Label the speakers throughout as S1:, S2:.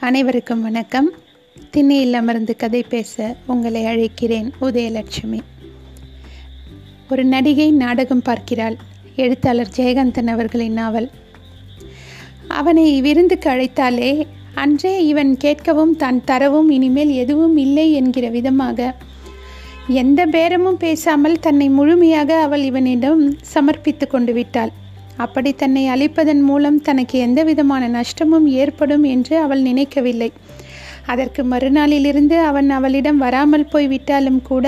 S1: அனைவருக்கும் வணக்கம். திண்ணையில் அமர்ந்து கதை பேச உங்களை அழைக்கிறேன் உதயலட்சுமி. ஒரு நடிகை நாடகம் பார்க்கிறாள். எழுத்தாளர் ஜெயகாந்தன் அவர்களின் நாவல். அவனை விருந்துக்கு அழைத்தாலே அன்றே இவன் கேட்கவும் தான் தரவும் இனிமேல் எதுவும் இல்லை என்கிற விதமாக எந்த பேரமும் பேசாமல் தன்னை முழுமையாக அவள் இவனிடம் சமர்ப்பித்து கொண்டு விட்டாள். அப்படி தன்னை அழிப்பதன் மூலம் தனக்கு எந்த விதமான நஷ்டமும் ஏற்படும் என்று அவள் நினைக்கவில்லை. அதற்கு மறுநாளிலிருந்து அவன் அவளிடம் வராமல் போய்விட்டாலும் கூட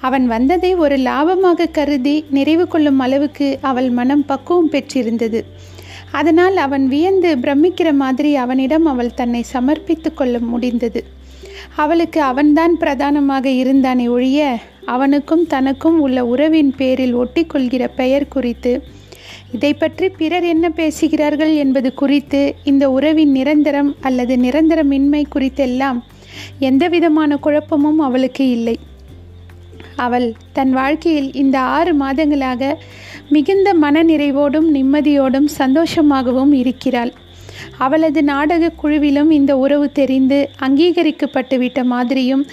S1: அவன் வந்ததை ஒரு லாபமாக கருதி நிறைவு கொள்ளும் அளவுக்கு அவள் மனம் பக்குவம் பெற்றிருந்தது. அதனால் அவன் வியந்து பிரமிக்கிற மாதிரி அவனிடம் அவள் தன்னை சமர்ப்பித்து கொள்ள முடிந்தது. அவளுக்கு அவன்தான் பிரதானமாக இருந்தானே ஒழிய அவனுக்கும் தனக்கும் உள்ள உறவின் பேரில் ஒட்டிக்கொள்கிற பெயர் குறித்து இதை பற்றி பிறர் என்ன பேசுகிறார்கள் என்பது குறித்து இந்த உறவின் நிரந்தரம் அல்லது நிரந்தரமின்மை குறித்தெல்லாம் எந்த விதமான குழப்பமும் அவளுக்கு இல்லை. அவள் தன் வாழ்க்கையில் இந்த ஆறு மாதங்களாக மிகுந்த மனநிறைவோடும் நிம்மதியோடும் சந்தோஷமாகவும் இருக்கிறாள். அவளது நாடக குழுவிலும் இந்த உறவு தெரிந்து அங்கீகரிக்கப்பட்டு விட்ட மாதிரியும்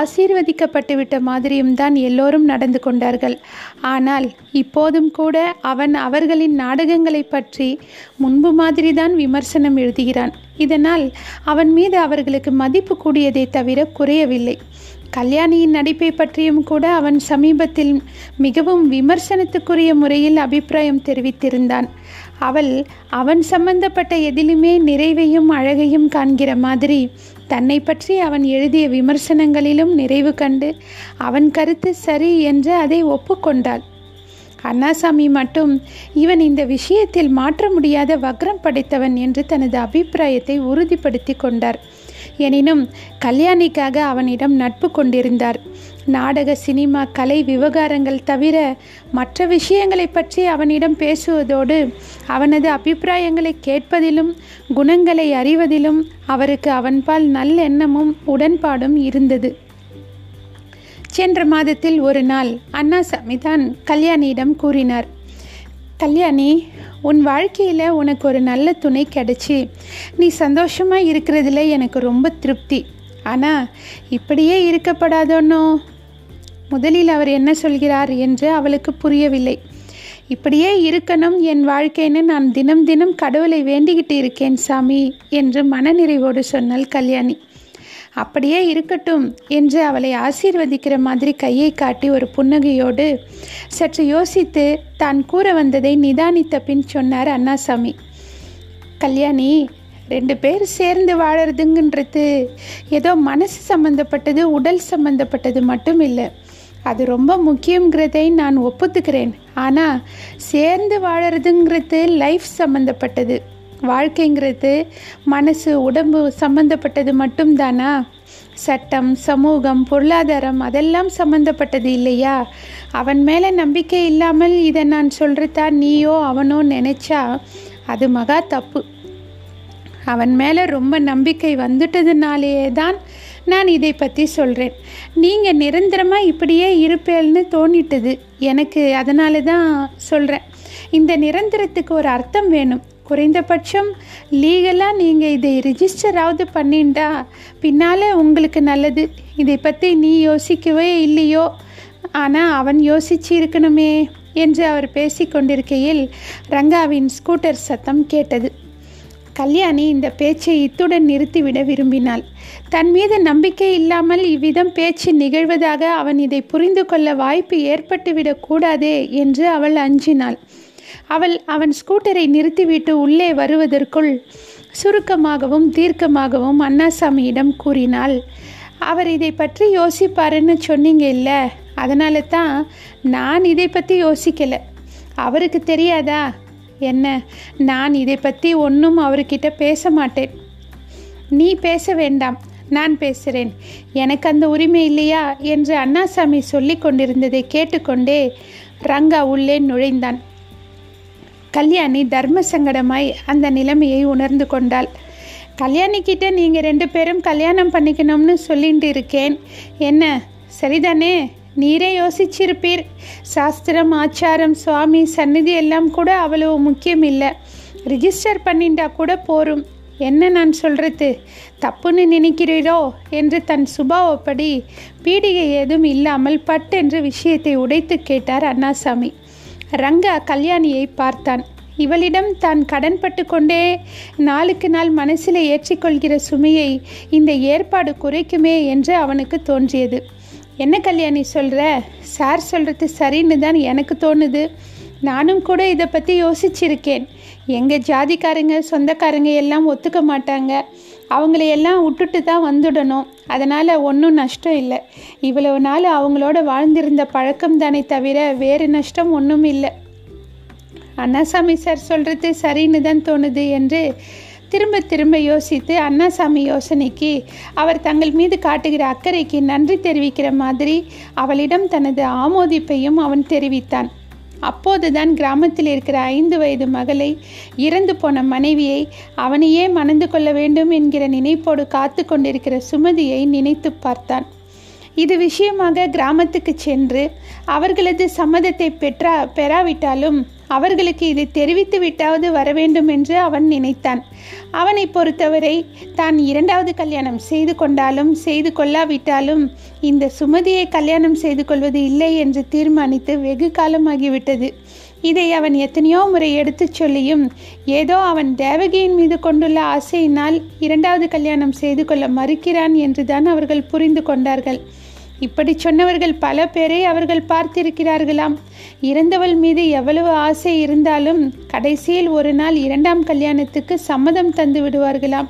S1: ஆசீர்வதிக்கப்பட்டு விட்ட மாதிரியும் தான் எல்லோரும் நடந்து கொண்டார்கள். ஆனால் இப்போதும் கூட அவன் அவர்களின் நாடகங்களை பற்றி முன்பு மாதிரிதான் விமர்சனம் எழுதுகிறான். இதனால் அவன் மீது அவர்களுக்கு மதிப்பு கூடியதை தவிர குறையவில்லை. கல்யாணியின் நடிப்பை பற்றியும் கூட அவன் சமீபத்தில் மிகவும் விமர்சனத்துக்குரிய முறையில் அபிப்பிராயம் தெரிவித்திருந்தான். அவள் அவன் சம்பந்தப்பட்ட எதிலுமே நிறைவையும் அழகையும் காண்கிற மாதிரி. தன்னை பற்றி அவன் எழுதிய விமர்சனங்களிலும் நிறைவு கண்டு அவன் கருத்து சரி என்று அதை ஒப்புக்கொண்டாள். அண்ணாசாமி மட்டும் இவன் இந்த விஷயத்தில் மாற்ற முடியாத வக்ரம் படைத்தவன் என்று தனது அபிப்பிராயத்தை உறுதிப்படுத்தி கொண்டார். எனினும் கல்யாணிக்காக அவனிடம் நட்பு கொண்டிருந்தார். நாடக சினிமா கலை விவகாரங்கள் தவிர மற்ற விஷயங்களை பற்றி அவனிடம் பேசுவதோடு அவனது அபிப்பிராயங்களை கேட்பதிலும் குணங்களை அறிவதிலும் அவருக்கு அவன்பால் நல்லெண்ணமும் உடன்பாடும் இருந்தது. சென்ற மாதத்தில் ஒரு நாள் அண்ணாசாமி தான் கல்யாணியிடம் கூறினார். கல்யாணி உன் வாழ்க்கையில் உனக்கு ஒரு நல்ல துணை கிடச்சி. நீ சந்தோஷமாக இருக்கிறதுல எனக்கு ரொம்ப திருப்தி. ஆனால் இப்படியே இருக்கப்படாதோன்னோ? முதலில் அவர் என்ன சொல்கிறார் என்று அவளுக்கு புரியவில்லை. இப்படியே இருக்கணும் என் வாழ்க்கைன்னு நான் தினம் தினம் கடவுளை வேண்டிக்கிட்டு இருக்கேன் சாமி என்று மனநிறைவோடு சொன்னாள் கல்யாணி. அப்படியே இருக்கட்டும் என்று அவளை ஆசீர்வதிக்கிற மாதிரி கையை காட்டி ஒரு புன்னகையோடு சற்று யோசித்து தான் கூற வந்ததை நிதானித்த பின் சொன்னார் அண்ணாசாமி கல்யாணி ரெண்டு பேர் சேர்ந்து வாழறதுங்கன்றது ஏதோ மனசு சம்மந்தப்பட்டது உடல் சம்மந்தப்பட்டது மட்டும் இல்லை. அது ரொம்ப முக்கியங்கிறதை நான் ஒப்புத்துக்கிறேன். ஆனால் சேர்ந்து வாழறதுங்கிறது லைஃப் சம்மந்தப்பட்டது வாழ்க்கைங்கிறது மனசு உடம்பு சம்பந்தப்பட்டது மட்டும்தானா? சட்டம் சமூகம் பொருளாதாரம் அதெல்லாம் சம்பந்தப்பட்டது இல்லையா? அவன் மேலே நம்பிக்கை இல்லாமல் இதை நான் சொல்கிறதா நீயோ அவனோ நினச்சா அது மகா தப்பு. அவன் மேலே ரொம்ப நம்பிக்கை வந்துட்டதுனாலேயே தான் நான் இதை பற்றி சொல்கிறேன் நீங்கள் நிரந்தரமாக இப்படியே இருப்பேன்னு தோணிட்டது. எனக்கு அதனால தான் சொல்கிறேன் இந்த நிரந்தரத்துக்கு ஒரு அர்த்தம் வேணும். குறைந்தபட்சம் லீகலாக நீங்கள் இதை ரிஜிஸ்டராவது பண்ணிண்டா பின்னால் உங்களுக்கு நல்லது. இதை பற்றி நீ யோசிக்கவே இல்லையோ? ஆனால் அவன் யோசிச்சு இருக்கணுமே என்று அவர் பேசி கொண்டிருக்கையில் ரங்காவின் ஸ்கூட்டர் சத்தம் கேட்டது. கல்யாணி இந்த பேச்சை இத்துடன் நிறுத்திவிட விரும்பினாள். தன் மீது நம்பிக்கை இல்லாமல் இவ்விதம் பேச்சு நிகழ்வதாக அவன் இதை புரிந்து கொள்ள வாய்ப்பு ஏற்பட்டுவிடக்கூடாதே என்று அவள் அஞ்சினாள். அவள் அவன் ஸ்கூட்டரை நிறுத்திவிட்டு உள்ளே வருவதற்குள் சுருக்கமாகவும் தீர்க்கமாகவும் அண்ணாசாமியிடம் கூறினாள் அவர் இதை பற்றி யோசிப்பாருன்னு சொன்னீங்க இல்லை? அதனால தான் நான் இதை பற்றி யோசிக்கலை. அவருக்கு தெரியாதா? என்ன? நான் இதை பற்றி ஒன்றும் அவர்கிட்ட பேச மாட்டேன். நீ பேச வேண்டாம் நான் பேசுகிறேன் எனக்கு அந்த உரிமை இல்லையா? என்று அண்ணாசாமி சொல்லி கொண்டிருந்ததை கேட்டுக்கொண்டே ரங்கா உள்ளே நுழைந்தான். கல்யாணி தர்ம சங்கடமாய் அந்த நிலைமையை உணர்ந்து கொண்டாள். கல்யாணிக்கிட்ட நீங்கள் ரெண்டு பேரும் கல்யாணம் பண்ணிக்கணும்னு சொல்லிட்டு இருக்கேன் என்ன? சரிதானே? நீரே யோசிச்சிருப்பீர். சாஸ்திரம் ஆச்சாரம் சுவாமி சந்நிதி எல்லாம் கூட அவ்வளவு முக்கியம் இல்லை ரிஜிஸ்டர் பண்ணிட்டா கூட போரும். என்ன நான் சொல்கிறது தப்புன்னு நினைக்கிறீரோ? என்று தன் சுபாவப்படி பீடிகை ஏதும் இல்லாமல் பட்டென்று விஷயத்தை உடைத்து கேட்டார் அண்ணாசாமி. ரங்கா கல்யாணியை பார்த்தான். இவளிடம் தான் கடன்பட்டு கொண்டே நாளுக்கு நாள் மனசில் ஏற்றிக்கொள்கிற சுமையை இந்த ஏற்பாடு குறைக்குமே என்று அவனுக்கு தோன்றியது. என்ன கல்யாணி சொல்கிற சார் சொல்கிறது சரின்னு தான் எனக்கு தோணுது. நானும் கூட இதை பற்றி யோசிச்சிருக்கேன். எங்கள் ஜாதிக்காரங்க சொந்தக்காரங்க எல்லாம் ஒத்துக்க மாட்டாங்க. அவங்கள எல்லாம் விட்டுட்டு தான் வந்துடணும். அதனால் ஒன்றும் நஷ்டம் இல்லை. இவ்வளவு நாள் அவங்களோட வாழ்ந்திருந்த பழக்கம் தானே தவிர வேறு நஷ்டம் ஒன்றும் இல்லை. அண்ணாசாமி சார் சொல்கிறது சரின்னு தான் தோணுது என்று திரும்ப திரும்ப யோசித்து அண்ணாசாமி யோசனைக்கு அவர் தங்கள் மீது காட்டுகிற அக்கறைக்கு நன்றி தெரிவிக்கிற மாதிரி அவளிடம் தனது ஆமோதிப்பையும் அவன் தெரிவித்தான். அப்போதுதான் கிராமத்தில் இருக்கிற ஐந்து வயது மகளை இறந்து போன மனைவியை அவனையே மணந்து கொள்ள வேண்டும் என்கிற நினைப்போடு காத்து கொண்டிருக்கிற சுமதியை நினைத்து பார்த்தான். இது விஷயமாக கிராமத்துக்கு சென்று அவர்களது சம்மதத்தை பெற்றா பெறாவிட்டாலும் அவர்களுக்கு இதை தெரிவித்து விட்டாவது வர வேண்டும் என்று அவன் நினைத்தான். அவனை பொறுத்தவரை தான் இரண்டாவது கல்யாணம் செய்து கொண்டாலும் செய்து கொள்ளாவிட்டாலும் இந்த சுமதியை கல்யாணம் செய்து கொள்வது இல்லை என்று தீர்மானித்து வெகு காலமாகிவிட்டது. இதை அவன் எத்தனையோ முறை எடுத்துச் சொல்லியும் ஏதோ அவன் தேவகியின் மீது கொண்டுள்ள ஆசையினால் இரண்டாவது கல்யாணம் செய்து கொள்ள மறுக்கிறான் என்றுதான் அவர்கள் புரிந்து கொண்டார்கள். இப்படி சொன்னவர்கள் பல பேரை அவர்கள் பார்த்திருக்கிறார்களாம். இறந்தவள் மீது எவ்வளவு ஆசை இருந்தாலும் கடைசியில் ஒரு நாள் இரண்டாம் கல்யாணத்துக்கு சம்மதம் தந்து விடுவார்களாம்.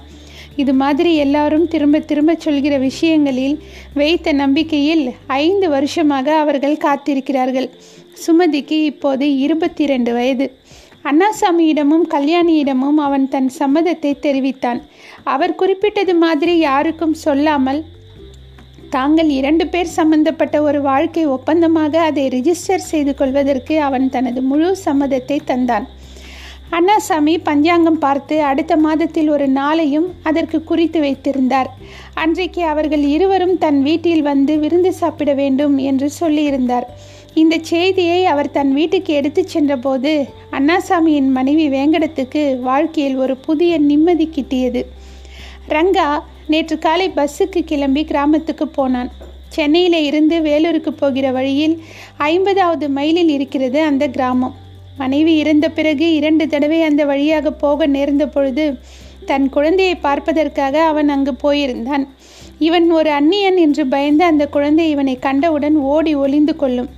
S1: இது மாதிரி எல்லாரும் திரும்ப திரும்ப சொல்கிற விஷயங்களில் வைத்த நம்பிக்கையில் ஐந்து வருஷமாக அவர்கள் காத்திருக்கிறார்கள். சுமதிக்கு இப்போது இருபத்தி ரெண்டு வயது. அண்ணாசாமியிடமும் கல்யாணியிடமும் அவன் தன் சம்மதத்தை தெரிவித்தான். அவர் குறிப்பிட்டது மாதிரி யாருக்கும் சொல்லாமல் தாங்கள் இரண்டு பேர் சம்பந்தப்பட்ட ஒரு வாழ்க்கை ஒப்பந்தமாக அதை ரிஜிஸ்டர் செய்து கொள்வதற்கு அவன் தனது முழு சம்மதத்தை தந்தான். அண்ணாசாமி பஞ்சாங்கம் பார்த்து அடுத்த மாதத்தில் ஒரு நாளையும் அதற்கு குறித்து வைத்திருந்தார். அன்றைக்கு அவர்கள் இருவரும் தன் வீட்டில் வந்து விருந்து சாப்பிட வேண்டும் என்று சொல்லியிருந்தார். இந்த செய்தியை அவர் தன் வீட்டுக்கு எடுத்துச் சென்றபோது அண்ணாசாமியின் மனைவி வேங்கடத்துக்கு வாழ்க்கையில் ஒரு புதிய நிம்மதி கிட்டியது. ரங்கா நேற்று காலை பஸ்ஸுக்கு கிளம்பி கிராமத்துக்கு போனான். சென்னையில் இருந்து வேலூருக்கு போகிற வழியில் ஐம்பதாவது மைலில் இருக்கிறது அந்த கிராமம். மனைவி இறந்த பிறகு இரண்டு தடவை அந்த வழியாக போக நேர்ந்த பொழுது தன் குழந்தையை பார்ப்பதற்காக அவன் அங்கு போயிருந்தான். இவன் ஒரு அந்நியன் என்று பயந்து அந்த குழந்தை இவனை கண்டவுடன் ஓடி ஒளிந்து கொள்ளும்.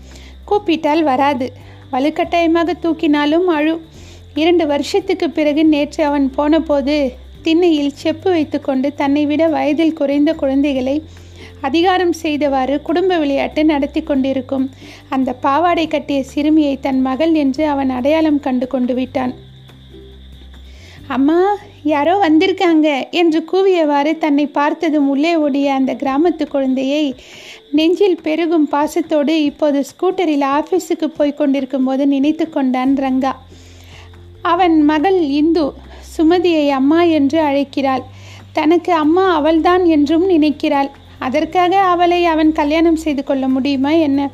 S1: கூப்பிட்டால் வராது. வலுக்கட்டாயமாக தூக்கினாலும் அழு. இரண்டு வருஷத்துக்கு பிறகு நேற்று அவன் போனபோது திண்ணையில் செப்பு வைத்துக்கொண்டு தன்னை விட வயதில் குறைந்த குழந்தைகளை அதிகாரம் செய்தவாறு குடும்ப விளையாட்டு நடத்தி கொண்டிருக்கும். அந்த பாவாடை கட்டிய சிறுமியை தன் மகள் என்று அவன் அடையாளம் கண்டு கொண்டு விட்டான். அம்மா யாரோ வந்திருக்காங்க என்று கூவியவாறு தன்னை பார்த்ததும் உள்ளே ஓடிய அந்த கிராமத்து குழந்தையை நெஞ்சில் பெருகும் பாசத்தோடு இப்போது ஸ்கூட்டரில் ஆஃபீஸுக்கு போய் கொண்டிருக்கும் போது நினைத்து கொண்டான் ரங்கா. அவன் மகள் இந்து சுமதியை அம்மா என்று அழைக்கிறாள். தனக்கு அம்மா அவள்தான் என்றும் நினைக்கிறாள். அதற்காக அவளை அவன் கல்யாணம் செய்து கொள்ள முடியுமா என்ன?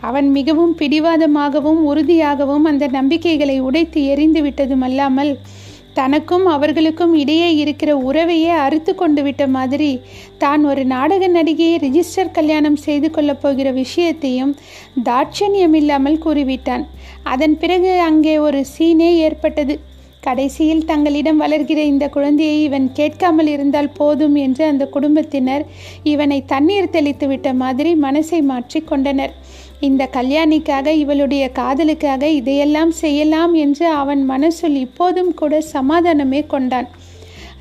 S1: அவன் மிகவும் பிடிவாதமாகவும் உறுதியாகவும் அந்த நம்பிக்கைகளை உடைத்து எரிந்து விட்டதும் அல்லாமல் தனக்கும் அவர்களுக்கும் இடையே இருக்கிற உறவையே அறுத்து கொண்டு விட்ட மாதிரி தான் ஒரு நாடக நடிகையை ரிஜிஸ்டர் கல்யாணம் செய்து கொள்ளப் போகிற விஷயத்தையும் தாட்சண்யம் இல்லாமல் கூறிவிட்டான். அதன் பிறகு அங்கே ஒரு சீனே ஏற்பட்டது. கடைசியில் தங்களிடம் வளர்கிற இந்த குழந்தையை இவன் கேட்காமல் இருந்தால் போதும் என்று அந்த குடும்பத்தினர் இவனை தண்ணீர் தெளித்து விட்ட மாதிரி மனசை மாற்றி கொண்டனர். இந்த கல்யாணிக்காக இவளுடைய காதலுக்காக இதையெல்லாம் செய்யலாம் என்று அவன் மனசுள் இப்போதும் கூட சமாதானமே கொண்டான்.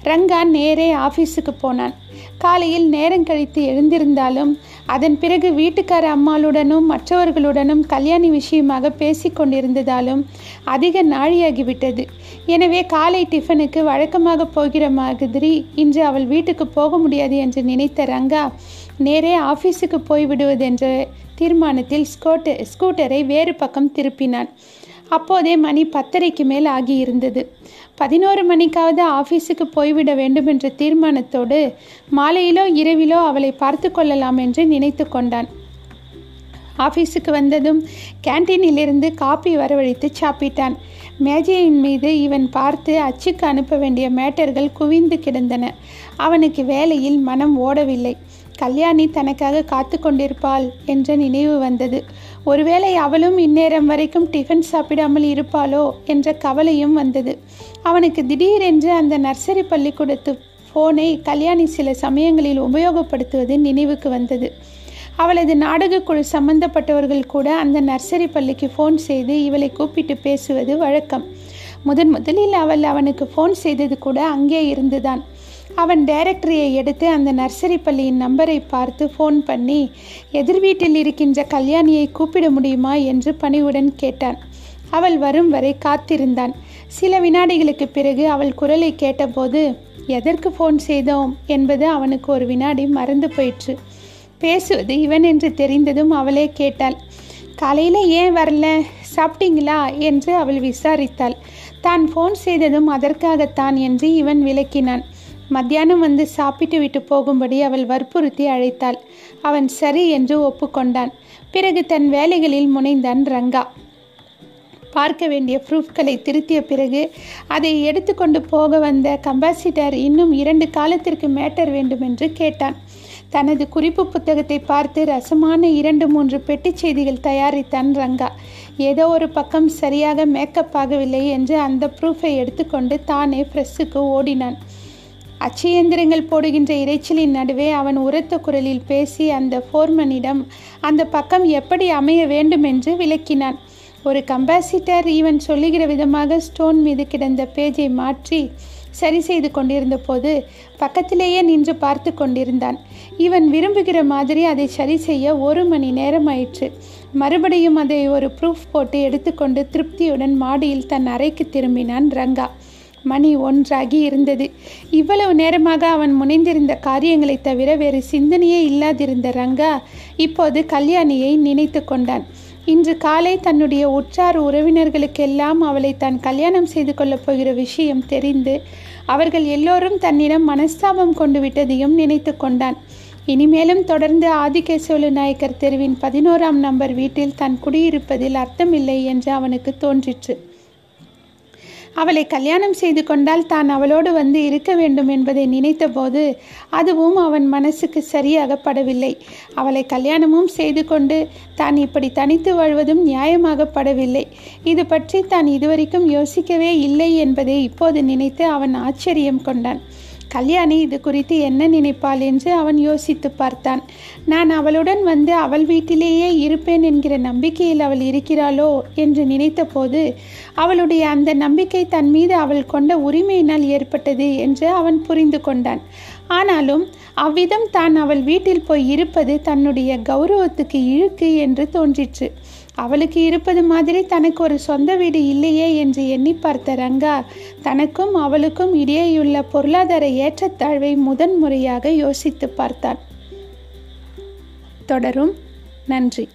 S1: ரங்கா நேரே ஆஃபீஸுக்கு போனான். காலையில் நேரம் கழித்து எழுந்திருந்தாலும் அதன் பிறகு வீட்டுக்கார அம்மாளுடனும் மற்றவர்களுடனும் கல்யாணி விஷயமாக பேசி கொண்டிருந்ததாலும் அதிக நாழியாகிவிட்டது. எனவே காலை டிஃபனுக்கு வழக்கமாக போகிற மாதிரி இன்று அவள் வீட்டுக்கு போக முடியாது என்று நினைத்த ரங்கா நேரே ஆஃபீஸுக்கு போய்விடுவதென்ற தீர்மானத்தில் ஸ்கூட்டர் ஸ்கூட்டரை வேறு பக்கம் திருப்பினான். அப்போதே மணி பத்தரைக்கு மேல் ஆகியிருந்தது. பதினோரு மணிக்காவது ஆஃபீஸுக்கு போய்விட வேண்டும் என்ற தீர்மானத்தோடு மாலையிலோ இரவிலோ அவளை பார்த்து கொள்ளலாம் என்று நினைத்து கொண்டான். ஆஃபீஸுக்கு வந்ததும் கேன்டீனிலிருந்து காப்பி வரவழைத்து சாப்பிட்டான். மேஜையின் மீது இவன் பார்த்து அச்சுக்கு அனுப்ப வேண்டிய மேட்டர்கள் குவிந்து கிடந்தன. அவனுக்கு வேலையில் மனம் ஓடவில்லை. கல்யாணி தனக்காக காத்து கொண்டிருப்பாள் என்ற நினைவு வந்தது. ஒருவேளை அவளும் இந்நேரம் வரைக்கும் டிஃபன் சாப்பிடாமல் இருப்பாளோ என்ற கவலையும் வந்தது. அவனுக்கு திடீரென்று அந்த நர்சரி பள்ளிக்கூடத்து ஃபோனை கல்யாணி சில சமயங்களில் உபயோகப்படுத்துவது நினைவுக்கு வந்தது. அவளது நாடகக்குழு சம்பந்தப்பட்டவர்கள் கூட அந்த நர்சரி பள்ளிக்கு ஃபோன் செய்து இவளை கூப்பிட்டு பேசுவது வழக்கம். முதன் முதலில் அவள் அவனுக்கு ஃபோன் செய்தது கூட அங்கே இருந்துதான். அவன் டைரக்டரியை எடுத்து அந்த நர்சரி பள்ளியின் நம்பரை பார்த்து ஃபோன் பண்ணி எதிர் வீட்டில் இருக்கின்ற கல்யாணியை கூப்பிட முடியுமா? என்று பணிவுடன் கேட்டான். அவள் வரும் வரை காத்திருந்தான். சில வினாடிகளுக்கு பிறகு அவள் குரலை கேட்டபோது எதற்கு ஃபோன் செய்தோம்? என்பது அவனுக்கு ஒரு வினாடி மறந்து போயிற்று. பேசுவது இவன் என்று தெரிந்ததும் அவளே கேட்டாள். காலையில் ஏன் வரல? சாப்பிட்டீங்களா? என்று அவள் விசாரித்தாள். தான் ஃபோன் செய்ததும் அதற்காகத்தான் என்று இவன் விளக்கினான். மத்தியானம் வந்து சாப்பிட்டு விட்டு போகும்படி அவள் வற்புறுத்தி அழைத்தாள். அவன் சரி என்று ஒப்புக்கொண்டான். பிறகு தன் வேலைகளில் முனைந்தான் ரங்கா. பார்க்க வேண்டிய ப்ரூஃப்களை திருத்திய பிறகு அதை எடுத்துக்கொண்டு போக வந்த கம்பாசிட்டர் இன்னும் இரண்டு காலத்திற்கு மேட்டர் வேண்டும் என்று கேட்டான். தனது குறிப்பு புத்தகத்தை பார்த்து ரசமான இரண்டு மூன்று பெட்டி செய்திகள் தயாரித்தான் ரங்கா. ஏதோ ஒரு பக்கம் சரியாக மேக்கப் ஆகவில்லை என்று அந்த ப்ரூஃபை எடுத்துக்கொண்டு தானே ஃப்ரெஷ்ஷுக்கு ஓடினான். அச்சுயந்திரங்கள் போடுகின்ற இறைச்சலின் நடுவே அவன் உரத்த குரலில் பேசி அந்த ஃபோர்மனிடம் அந்த பக்கம் எப்படி அமைய வேண்டும் என்று விளக்கினான். ஒரு கம்பாசிட்டர் இவன் சொல்லுகிற விதமாக ஸ்டோன் மீது கிடந்த பேஜை மாற்றி சரி செய்து கொண்டிருந்த போது பக்கத்திலேயே நின்று பார்த்து கொண்டிருந்தான். இவன் விரும்புகிற மாதிரி அதை சரி செய்ய ஒரு மணி நேரம் ஆயிற்று மறுபடியும் அதை ஒரு ப்ரூஃப் போட்டு எடுத்துக்கொண்டு திருப்தியுடன் மாடியில் தன் அறைக்கு திரும்பினான் ரங்கா. மணி ஒன்றாகி இருந்தது. இவ்வளவு நேரமாக அவன் முனைந்திருந்த காரியங்களைத் தவிர வேறு சிந்தனையே இல்லாதிருந்த ரங்கா இப்போது கல்யாணியை நினைத்து கொண்டான். இன்று காலை தன்னுடைய உற்றார் உறவினர்களுக்கெல்லாம் அவளை தான் கல்யாணம் செய்து கொள்ளப் போகிற விஷயம் தெரிந்து அவர்கள் எல்லோரும் தன்னிடம் மனஸ்தாபம் கொண்டு விட்டதையும் நினைத்து கொண்டான். இனிமேலும் தொடர்ந்து ஆதிகேசவலு நாயக்கர் தெருவின் பதினோராம் நம்பர் வீட்டில் தான் குடியிருப்பதில் அர்த்தமில்லை என்று அவனுக்கு தோன்றிற்று. அவளை கல்யாணம் செய்து கொண்டால் தான் அவளோடு வந்து இருக்க வேண்டும் என்பதை நினைத்தபோது அதுவும் அவன் மனசுக்கு சரியாக படவில்லை அவளை கல்யாணமும் செய்து கொண்டு தான் இப்படி தனித்து வாழ்வதும் நியாயமாக படவில்லை இது பற்றி தான் இதுவரைக்கும் யோசிக்கவே இல்லை என்பதை இப்போது நினைத்து அவன் ஆச்சரியம் கொண்டான். கல்யாணி இது குறித்து என்ன நினைப்பாள் என்று அவன் யோசித்து பார்த்தான். நான் அவளுடன் வந்து அவள் வீட்டிலேயே இருப்பேன் என்கிற நம்பிக்கையில் அவள் இருக்கிறாளோ? என்று நினைத்தபோது அவளுடைய அந்த நம்பிக்கை தன் மீது அவள் கொண்ட உரிமையினால் ஏற்பட்டது என்று அவன் புரிந்து கொண்டான். ஆனாலும் அவ்விதம் தான் அவள் வீட்டில் போய் இருப்பது தன்னுடைய கௌரவத்துக்கு இழுக்கு என்று தோன்றிற்று. அவளுக்கு இருப்பது மாதிரி தனக்கு ஒரு சொந்த வீடு இல்லையே என்று எண்ணி பார்த்த ரங்கா தனக்கும் அவளுக்கும் இடையேயுள்ள பொருளாதார ஏற்றத்தாழ்வை முதன்முறையாக யோசித்து பார்த்தான் தொடரும். நன்றி.